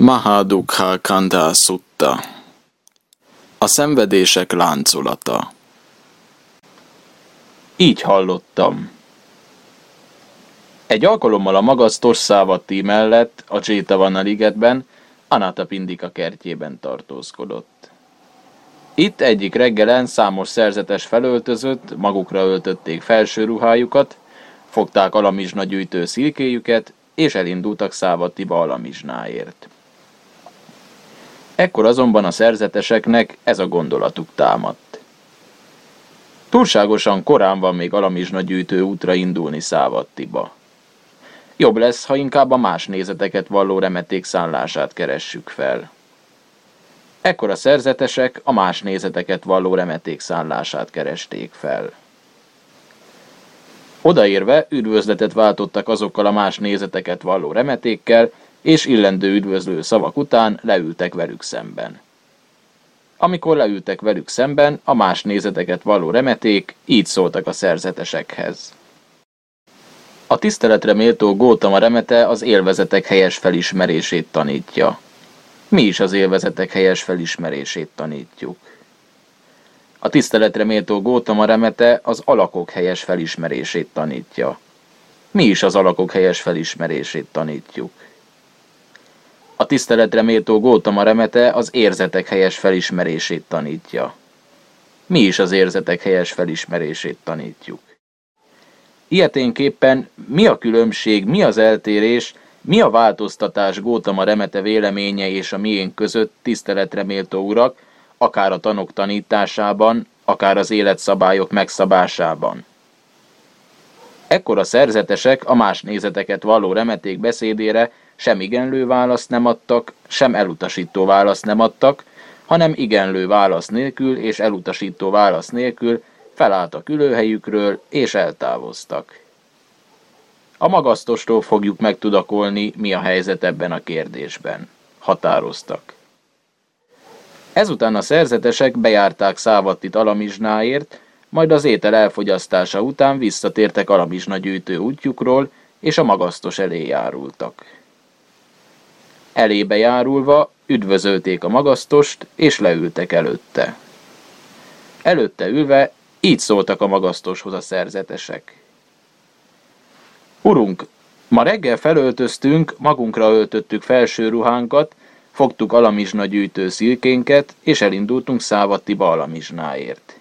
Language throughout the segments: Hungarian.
Mahadukha Kanda Sutta A szenvedések láncolata Így hallottam. Egy alkalommal a magasztos Szávati mellett a Csétavana ligetben Anata Pindika kertjében tartózkodott. Itt egyik reggelen számos szerzetes felöltözött, magukra öltötték felső ruhájukat, fogták alamizsna gyűjtő szilkéjüket, és elindultak Szávatiba alamizsnáért. Ekkor azonban a szerzeteseknek ez a gondolatuk támadt. Túlságosan korán van még alamizsna gyűjtő útra indulni Szávattiba. Jobb lesz, ha inkább a más nézeteket valló remeték szállását keressük fel. Ekkor a szerzetesek a más nézeteket valló remeték szállását keresték fel. Odaérve üdvözletet váltottak azokkal a más nézeteket valló remetékkel, és illendő üdvözlő szavak után leültek velük szemben. Amikor leültek velük szemben, a más nézeteket való remeték így szóltak a szerzetesekhez. A tiszteletre méltó Gótama remete az élvezetek helyes felismerését tanítja. Mi is az élvezetek helyes felismerését tanítjuk. A tiszteletre méltó Gótama remete az alakok helyes felismerését tanítja. Mi is az alakok helyes felismerését tanítjuk. A tiszteletre méltó Gótama remete az érzetek helyes felismerését tanítja. Mi is az érzetek helyes felismerését tanítjuk. Ilyeténképpen mi a különbség, mi az eltérés, mi a változtatás Gótama remete véleménye és a miénk között tiszteletre méltó urak, akár a tanok tanításában, akár az életszabályok megszabásában. Ekkor a szerzetesek a más nézeteket való remeték beszédére sem igenlő választ nem adtak, sem elutasító választ nem adtak, hanem igenlő válasz nélkül és elutasító válasz nélkül felálltak ülőhelyükről és eltávoztak. A magasztostól fogjuk megtudakolni, mi a helyzet ebben a kérdésben. Határoztak. Ezután a szerzetesek bejárták Szávattit alamizsnáért, majd az étel elfogyasztása után visszatértek alamizsna gyűjtő útjukról, és a magasztos elé járultak. Elébe járulva üdvözölték a magasztost, és leültek előtte. Előtte ülve így szóltak a magasztoshoz a szerzetesek. Urunk, ma reggel felöltöztünk, magunkra öltöttük felső ruhánkat, fogtuk alamizsna gyűjtő szilkénket, és elindultunk Szávattiba alamizsnáért.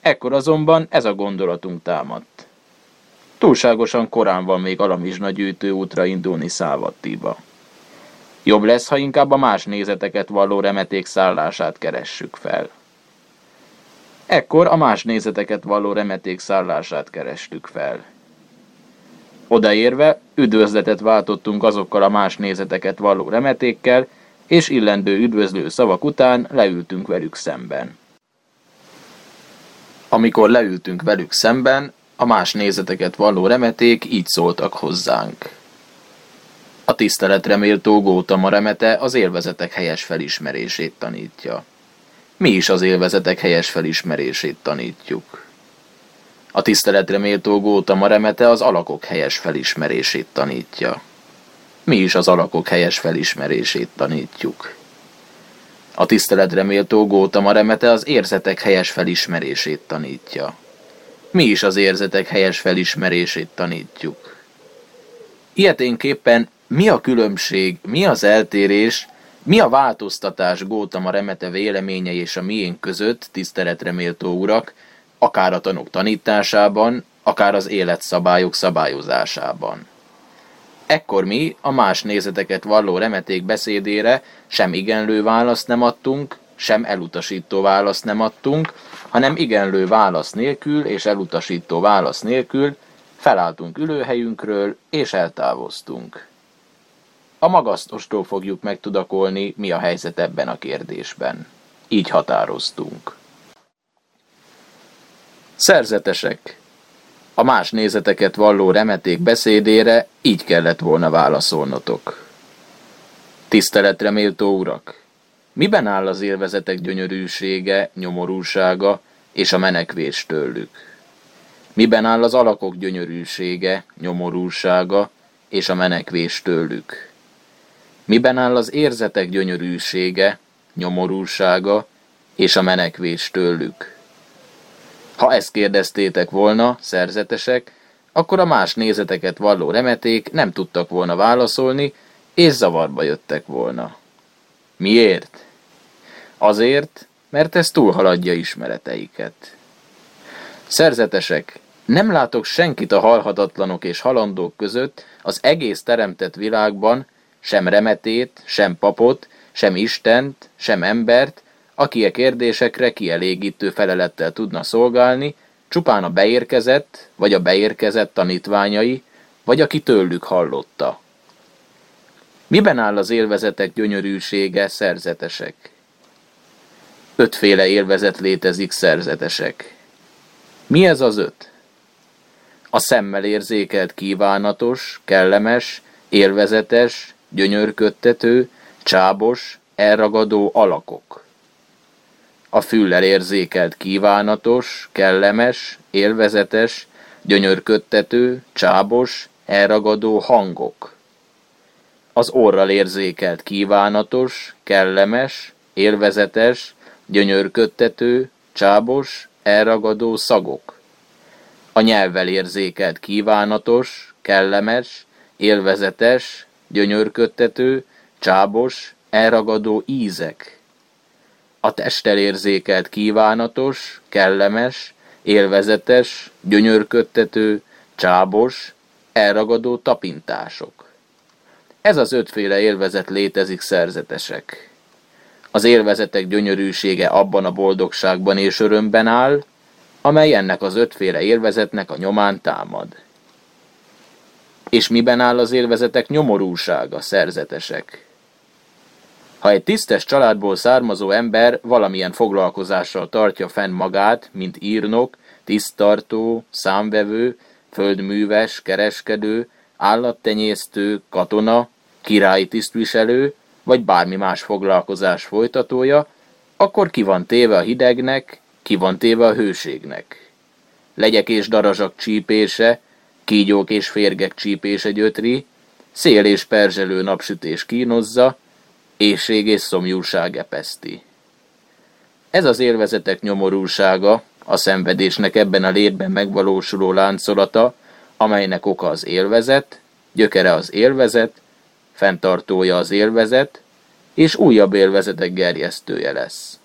Ekkor azonban ez a gondolatunk támadt. Túlságosan korán van még alamizsna gyűjtő útra indulni Szávattiba. Jobb lesz, ha inkább a más nézeteket valló remeték szállását keressük fel. Ekkor a más nézeteket valló remeték szállását kerestük fel. Odaérve üdvözletet váltottunk azokkal a más nézeteket valló remetékkel, és illendő üdvözlő szavak után leültünk velük szemben. Amikor leültünk velük szemben, a más nézeteket valló remeték így szóltak hozzánk. A tiszteletre méltó Gótama remete az élvezetek helyes felismerését tanítja. Mi is az élvezetek helyes felismerését tanítjuk. A tiszteletre méltó Gótama remete az alakok helyes felismerését tanítja. Mi is az alakok helyes felismerését tanítjuk. A tiszteletre méltó Gótama remete az érzetek helyes felismerését tanítja. Mi is az érzetek helyes felismerését tanítjuk. Ilyeténképpen mi a különbség, mi az eltérés, mi a változtatás Gótama remete véleménye és a miénk között, tiszteletre méltó urak, akár a tanok tanításában, akár az életszabályok szabályozásában. Ekkor mi a más nézeteket valló remeték beszédére sem igenlő választ nem adtunk, sem elutasító választ nem adtunk, hanem igenlő válasz nélkül és elutasító válasz nélkül felálltunk ülőhelyünkről és eltávoztunk. A magasztostól fogjuk megtudakolni, mi a helyzet ebben a kérdésben. Így határoztunk. Szerzetesek. A más nézeteket valló remeték beszédére így kellett volna válaszolnotok. Tiszteletre méltó urak! Miben áll az élvezetek gyönyörűsége, nyomorúsága és a menekvés tőlük? Miben áll az alakok gyönyörűsége, nyomorúsága és a menekvés tőlük? Miben áll az érzetek gyönyörűsége, nyomorúsága és a menekvés tőlük? Ha ezt kérdeztétek volna, szerzetesek, akkor a más nézeteket valló remeték nem tudtak volna válaszolni, és zavarba jöttek volna. Miért? Azért, mert ez túlhaladja ismereteiket. Szerzetesek, nem látok senkit a halhatatlanok és halandók között az egész teremtett világban, sem remetét, sem papot, sem Istent, sem embert, aki a kérdésekre kielégítő felelettel tudna szolgálni, csupán a beérkezett, vagy a beérkezett tanítványai, vagy aki tőlük hallotta. Miben áll az élvezetek gyönyörűsége, szerzetesek? Ötféle élvezet létezik, szerzetesek. Mi ez az öt? A szemmel érzékelt kívánatos, kellemes, élvezetes, gyönyörködtető, csábos, elragadó alakok. A füllel érzékelt kívánatos, kellemes, élvezetes, gyönyörködtető, csábos, elragadó hangok. Az orral érzékelt kívánatos, kellemes, élvezetes, gyönyörködtető, csábos, elragadó szagok. A nyelvvel érzékelt kívánatos, kellemes, élvezetes, gyönyörködtető, csábos, elragadó ízek. A testtel érzékelt kívánatos, kellemes, élvezetes, gyönyörködtető, csábos, elragadó tapintások. Ez az ötféle élvezet létezik szerzetesek. Az élvezetek gyönyörűsége abban a boldogságban és örömben áll, amely ennek az ötféle élvezetnek a nyomán támad. És miben áll az élvezetek nyomorúsága, szerzetesek? Ha egy tisztes családból származó ember valamilyen foglalkozással tartja fenn magát, mint írnok, tisztartó, számvevő, földműves, kereskedő, állattenyésztő, katona, királyi tisztviselő, vagy bármi más foglalkozás folytatója, akkor ki van téve a hidegnek, ki van téve a hőségnek. Legyek és darazsak csípése, kígyók és férgek csípése gyötri, szél és perzselő napsütés kínozza, éjség és szomjúság epeszti. Ez az élvezetek nyomorúsága, a szenvedésnek ebben a létben megvalósuló láncolata, amelynek oka az élvezet, gyökere az élvezet, fenntartója az élvezet, és újabb élvezetek gerjesztője lesz.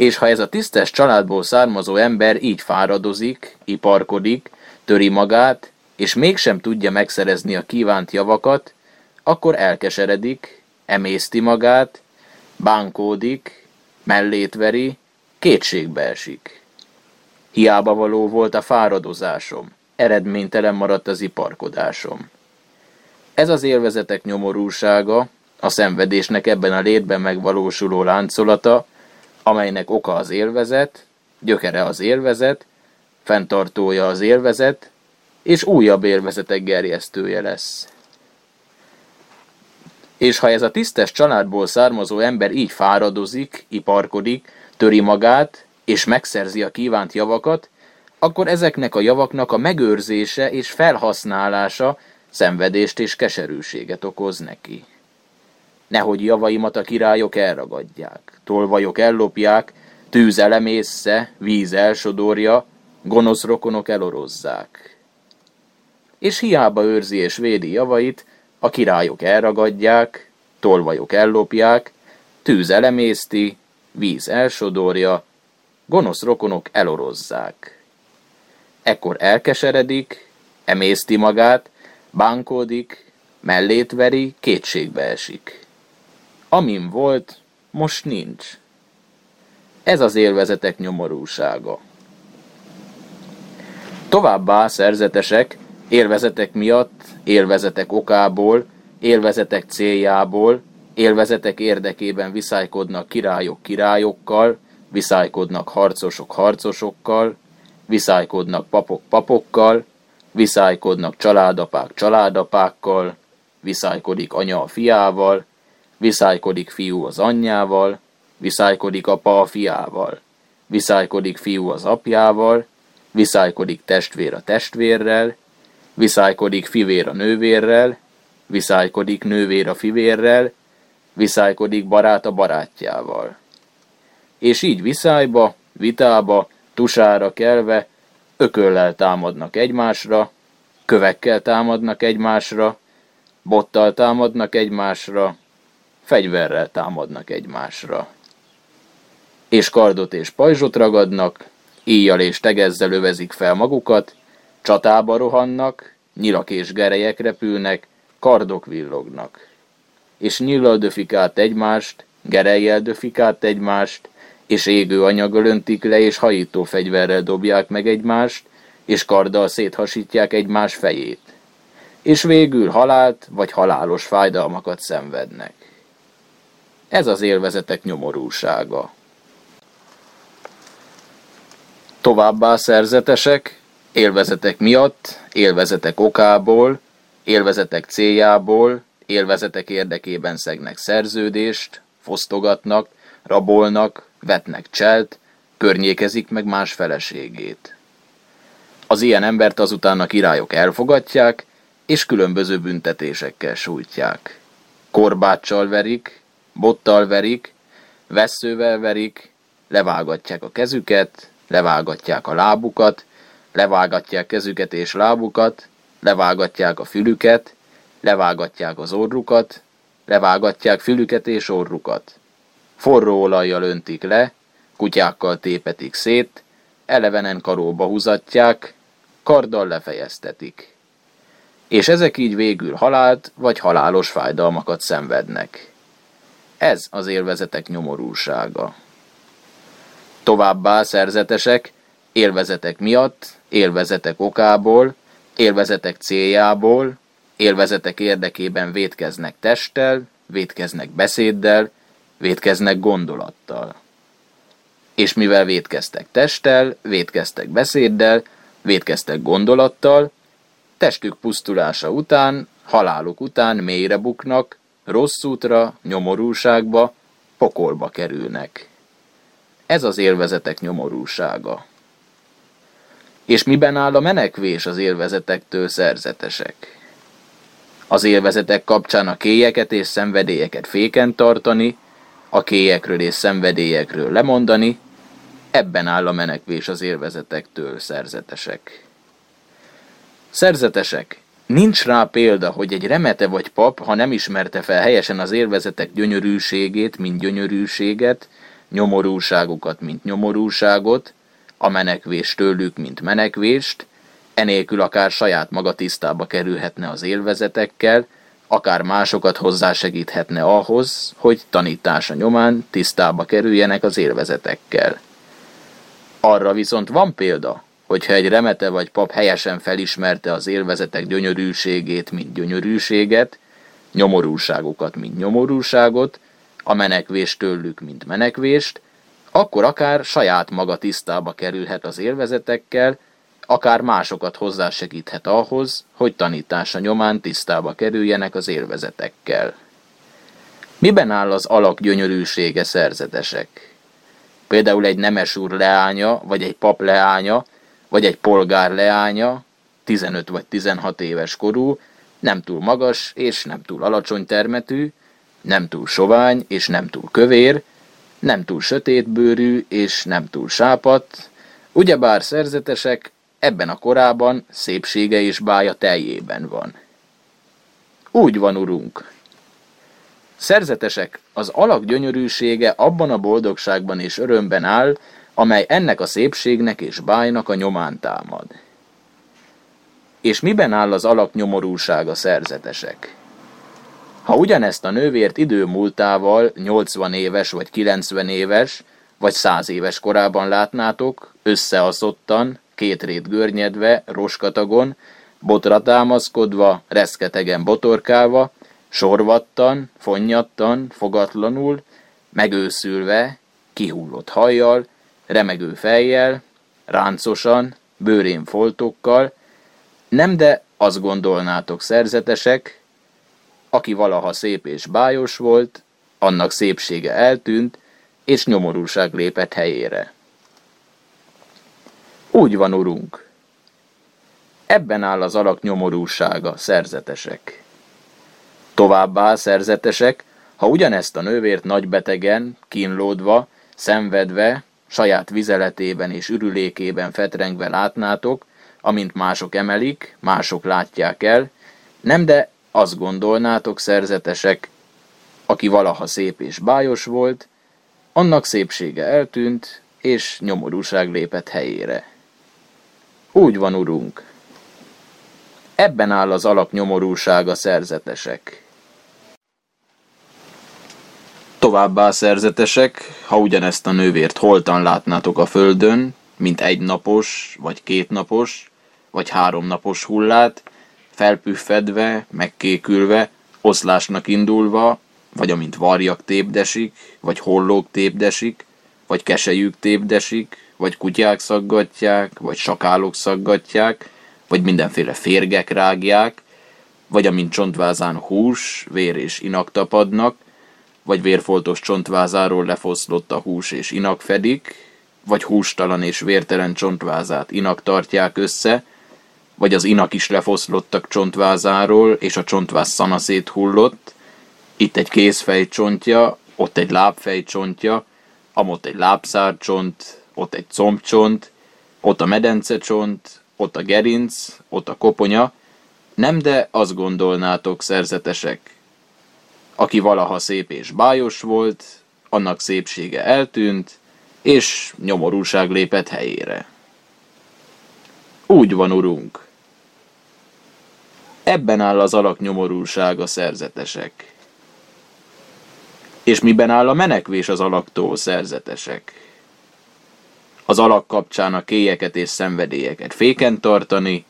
És ha ez a tisztes családból származó ember így fáradozik, iparkodik, töri magát, és mégsem tudja megszerezni a kívánt javakat, akkor elkeseredik, emészti magát, bánkódik, mellét veri, kétségbe esik. Hiába való volt a fáradozásom, eredménytelen maradt az iparkodásom. Ez az élvezetek nyomorúsága, a szenvedésnek ebben a létben megvalósuló láncolata, amelynek oka az élvezet, gyökere az élvezet, fenntartója az élvezet, és újabb élvezetek gerjesztője lesz. És ha ez a tisztes családból származó ember így fáradozik, iparkodik, töri magát, és megszerzi a kívánt javakat, akkor ezeknek a javaknak a megőrzése és felhasználása szenvedést és keserűséget okoz neki. Nehogy javaimat a királyok elragadják, tolvajok ellopják, tűz elemészze, víz elsodorja, gonosz rokonok elorozzák. És hiába őrzi és védi javait, a királyok elragadják, tolvajok ellopják, tűz elemészti, víz elsodorja, gonosz rokonok elorozzák. Ekkor elkeseredik, emészti magát, bánkódik, mellét veri, kétségbe esik. Amin volt, most nincs. Ez az élvezetek nyomorúsága. Továbbá szerzetesek, élvezetek miatt, élvezetek okából, élvezetek céljából, élvezetek érdekében viszálykodnak királyok királyokkal, viszálykodnak harcosok harcosokkal, viszálykodnak papok papokkal, viszálykodnak családapák családapákkal, viszálykodik anya a fiával, viszálykodik fiú az anyjával, viszálykodik apa a fiával, viszálykodik fiú az apjával, viszálykodik testvér a testvérrel, viszálykodik fivér a nővérrel, viszálykodik nővér a fivérrel, viszálykodik barát a barátjával. És így viszályba, vitába, tusára kelve, ököllel támadnak egymásra, kövekkel támadnak egymásra, bottal támadnak egymásra, fegyverrel támadnak egymásra. És kardot és pajzsot ragadnak, íjjal és tegezzel övezik fel magukat, csatába rohannak, nyilak és gerelyek repülnek, kardok villognak. És nyillal döfik át egymást, gerelyel döfik át egymást, és égő anyaggal öntik le, és hajító fegyverrel dobják meg egymást, és karddal széthasítják egymás fejét. És végül halált vagy halálos fájdalmakat szenvednek. Ez az élvezetek nyomorúsága. Továbbá szerzetesek, élvezetek miatt, élvezetek okából, élvezetek céljából, élvezetek érdekében szegnek szerződést, fosztogatnak, rabolnak, vetnek cselt, környékezik meg más feleségét. Az ilyen embert azután a királyok elfogatják, és különböző büntetésekkel sújtják. Korbáccsal verik, bottal verik, veszővel verik, levágatják a kezüket, levágatják a lábukat, levágatják kezüket és lábukat, levágatják a fülüket, levágatják az orrukat, levágatják fülüket és orrukat. Forró olajjal öntik le, kutyákkal tépetik szét, elevenen karóba húzatják, karddal lefejeztetik. És ezek így végül halált vagy halálos fájdalmakat szenvednek. Ez az élvezetek nyomorúsága. Továbbá szerzetesek, élvezetek miatt, élvezetek okából, élvezetek céljából, élvezetek érdekében vétkeznek testtel, vétkeznek beszéddel, vétkeznek gondolattal. És mivel vétkeztek testtel, vétkeztek beszéddel, vétkeztek gondolattal, testük pusztulása után, haláluk után mélyre buknak, rossz útra, nyomorúságba, pokolba kerülnek. Ez az élvezetek nyomorúsága. És miben áll a menekvés az élvezetektől szerzetesek? Az élvezetek kapcsán a kélyeket és szenvedélyeket féken tartani, a kélyekről és szenvedélyekről lemondani, ebben áll a menekvés az élvezetektől szerzetesek. Szerzetesek, nincs rá példa, hogy egy remete vagy pap, ha nem ismerte fel helyesen az élvezetek gyönyörűségét, mint gyönyörűséget, nyomorúságukat, mint nyomorúságot, a menekvést tőlük, mint menekvést, enélkül akár saját maga tisztába kerülhetne az élvezetekkel, akár másokat hozzásegíthetne ahhoz, hogy tanítása nyomán tisztába kerüljenek az élvezetekkel. Arra viszont van példa, hogyha egy remete vagy pap helyesen felismerte az élvezetek gyönyörűségét, mint gyönyörűséget, nyomorúságukat, mint nyomorúságot, a menekvést tőlük, mint menekvést, akkor akár saját maga tisztába kerülhet az élvezetekkel, akár másokat hozzásegíthet ahhoz, hogy tanítása nyomán tisztába kerüljenek az élvezetekkel. Miben áll az alak gyönyörűsége szerzetesek? Például egy nemes úr leánya, vagy egy pap leánya, vagy egy polgár leánya, 15 vagy 16 éves korú, nem túl magas és nem túl alacsony termetű, nem túl sovány és nem túl kövér, nem túl sötétbőrű és nem túl sápat, ugyebár szerzetesek ebben a korában szépsége és bája teljében van. Úgy van, urunk. Szerzetesek, az alak gyönyörűsége abban a boldogságban és örömben áll, amely ennek a szépségnek és bájnak a nyomán támad. És miben áll az alak nyomorúsága szerzetesek? Ha ugyanezt a nővért idő múltával 80 éves vagy 90 éves, vagy 100 éves korában látnátok, összeaszottan, két rét görnyedve, roskatagon, botra támaszkodva, reszketegen botorkálva, sorvattan, fonnyattan, fogatlanul, megőszülve, kihullott hajjal, remegő fejjel, ráncosan, bőrén foltokkal, nem de azt gondolnátok szerzetesek, aki valaha szép és bájos volt, annak szépsége eltűnt, és nyomorúság lépett helyére. Úgy van, urunk. Ebben áll az alak nyomorúsága, szerzetesek. Továbbá szerzetesek, ha ugyanezt a nővért nagybetegen, kínlódva, szenvedve, saját vizeletében és ürülékében fetrengve látnátok, amint mások emelik, mások látják el, nem de azt gondolnátok szerzetesek, aki valaha szép és bájos volt, annak szépsége eltűnt, és nyomorúság lépett helyére. Úgy van, urunk. Ebben áll az alak nyomorúsága szerzetesek. Továbbá szerzetesek, ha ugyanezt a nővért holtan látnátok a földön, mint egy napos, vagy két napos, vagy három napos hullát, felpüffedve, megkékülve, oszlásnak indulva, vagy amint varjak tépdesik, vagy hollók tépdesik, vagy kesejük tépdesik, vagy kutyák szaggatják, vagy sakálok szaggatják, vagy mindenféle férgek rágják, vagy amint csontvázán hús, vér és inak tapadnak, vagy vérfoltos csontvázáról lefoszlott a hús és inak fedik, vagy hústalan és vértelen csontvázát inak tartják össze, vagy az inak is lefoszlottak csontvázáról, és a csontváz szana széthullott, itt egy kézfej csontja, ott egy lábfej csontja, amott egy lábszárcsont, ott egy combcsont, ott a medencecsont, ott a gerinc, ott a koponya, nem de azt gondolnátok szerzetesek, aki valaha szép és bájos volt, annak szépsége eltűnt, és nyomorúság lépett helyére. Úgy van, urunk. Ebben áll az alak nyomorúsága szerzetesek. És miben áll a menekvés az alaktól szerzetesek? Az alak kapcsán a kélyeket és szenvedélyeket féken tartani,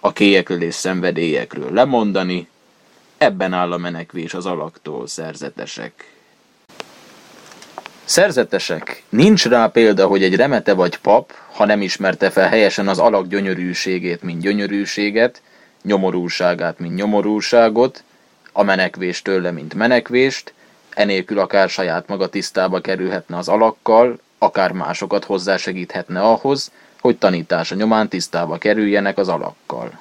a kélyekről és szenvedélyekről lemondani, ebben áll a menekvés az alaktól szerzetesek. Szerzetesek, nincs rá példa, hogy egy remete vagy pap, ha nem ismerte fel helyesen az alak gyönyörűségét, mint gyönyörűséget, nyomorúságát, mint nyomorúságot, a menekvést tőle, mint menekvést, enélkül akár saját maga tisztába kerülhetne az alakkal, akár másokat hozzásegíthetne ahhoz, hogy tanítása nyomán tisztába kerüljenek az alakkal.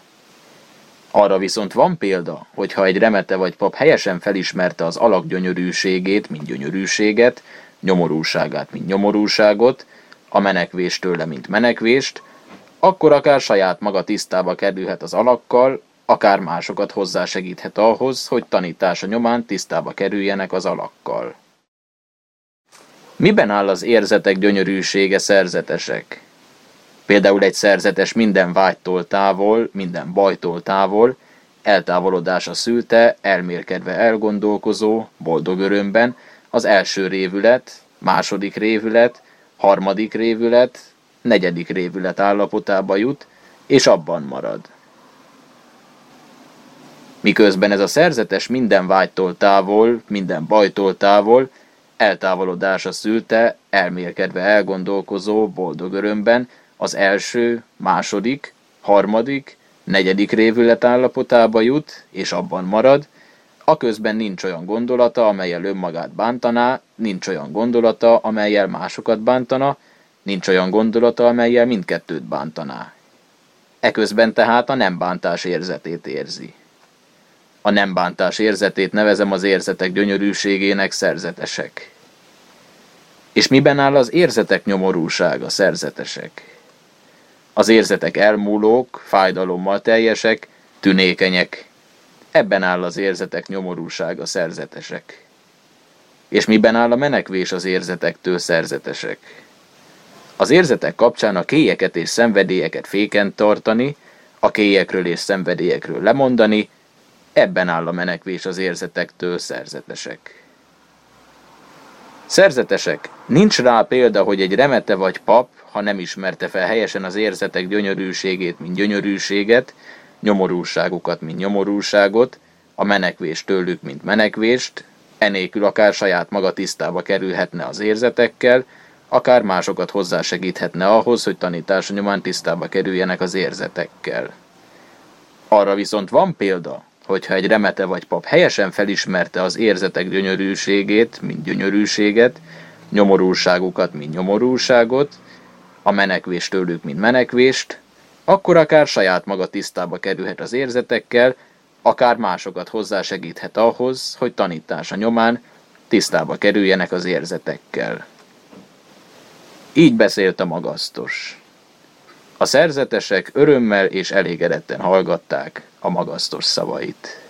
Arra viszont van példa, hogy ha egy remete vagy pap helyesen felismerte az alak gyönyörűségét, mint gyönyörűséget, nyomorúságát, mint nyomorúságot, a menekvést tőle, mint menekvést, akkor akár saját maga tisztába kerülhet az alakkal, akár másokat hozzásegíthet ahhoz, hogy tanítása nyomán tisztába kerüljenek az alakkal. Miben áll az érzetek gyönyörűsége szerzetesek? Például egy szerzetes minden vágytól távol, minden bajtól távol, eltávolodása szülte, elmérkedve elgondolkozó, boldog örömben, az első révület, második révület, harmadik révület, negyedik révület állapotába jut, és abban marad. Miközben ez a szerzetes minden vágytól távol, minden bajtól távol, eltávolodása szülte, elmérkedve elgondolkozó, boldog örömben, az első, második, harmadik, negyedik révület állapotába jut, és abban marad, aközben nincs olyan gondolata, amelyel önmagát bántaná, nincs olyan gondolata, amelyel másokat bántana, nincs olyan gondolata, amelyel mindkettőt bántaná. Eközben tehát a nem bántás érzetét érzi. A nem bántás érzetét nevezem az érzetek gyönyörűségének szerzetesek. És miben áll az érzetek nyomorúsága szerzetesek? Az érzetek elmúlók, fájdalommal teljesek, tünékenyek. Ebben áll az érzetek nyomorúsága szerzetesek. És miben áll a menekvés az érzetektől szerzetesek? Az érzetek kapcsán a kélyeket és szenvedélyeket féken tartani, a kélyekről és szenvedélyekről lemondani, ebben áll a menekvés az érzetektől szerzetesek. Szerzetesek, nincs rá példa, hogy egy remete vagy pap, ha nem ismerte fel helyesen az érzetek gyönyörűségét, mint gyönyörűséget, nyomorúságukat, mint nyomorúságot, a menekvést tőlük, mint menekvést, enélkül akár saját maga tisztába kerülhetne az érzetekkel, akár másokat hozzásegíthetne ahhoz, hogy tanítása nyomán tisztába kerüljenek az érzetekkel. Arra viszont van példa, hogyha egy remete vagy pap helyesen felismerte az érzetek gyönyörűségét, mint gyönyörűséget, nyomorúságukat, mint nyomorúságot, a menekvést tőlük, mint menekvést, akkor akár saját maga tisztába kerülhet az érzetekkel, akár másokat hozzásegíthet ahhoz, hogy tanítása nyomán tisztába kerüljenek az érzetekkel. Így beszélt a magasztos. A szerzetesek örömmel és elégedetten hallgatták a magasztos szavait.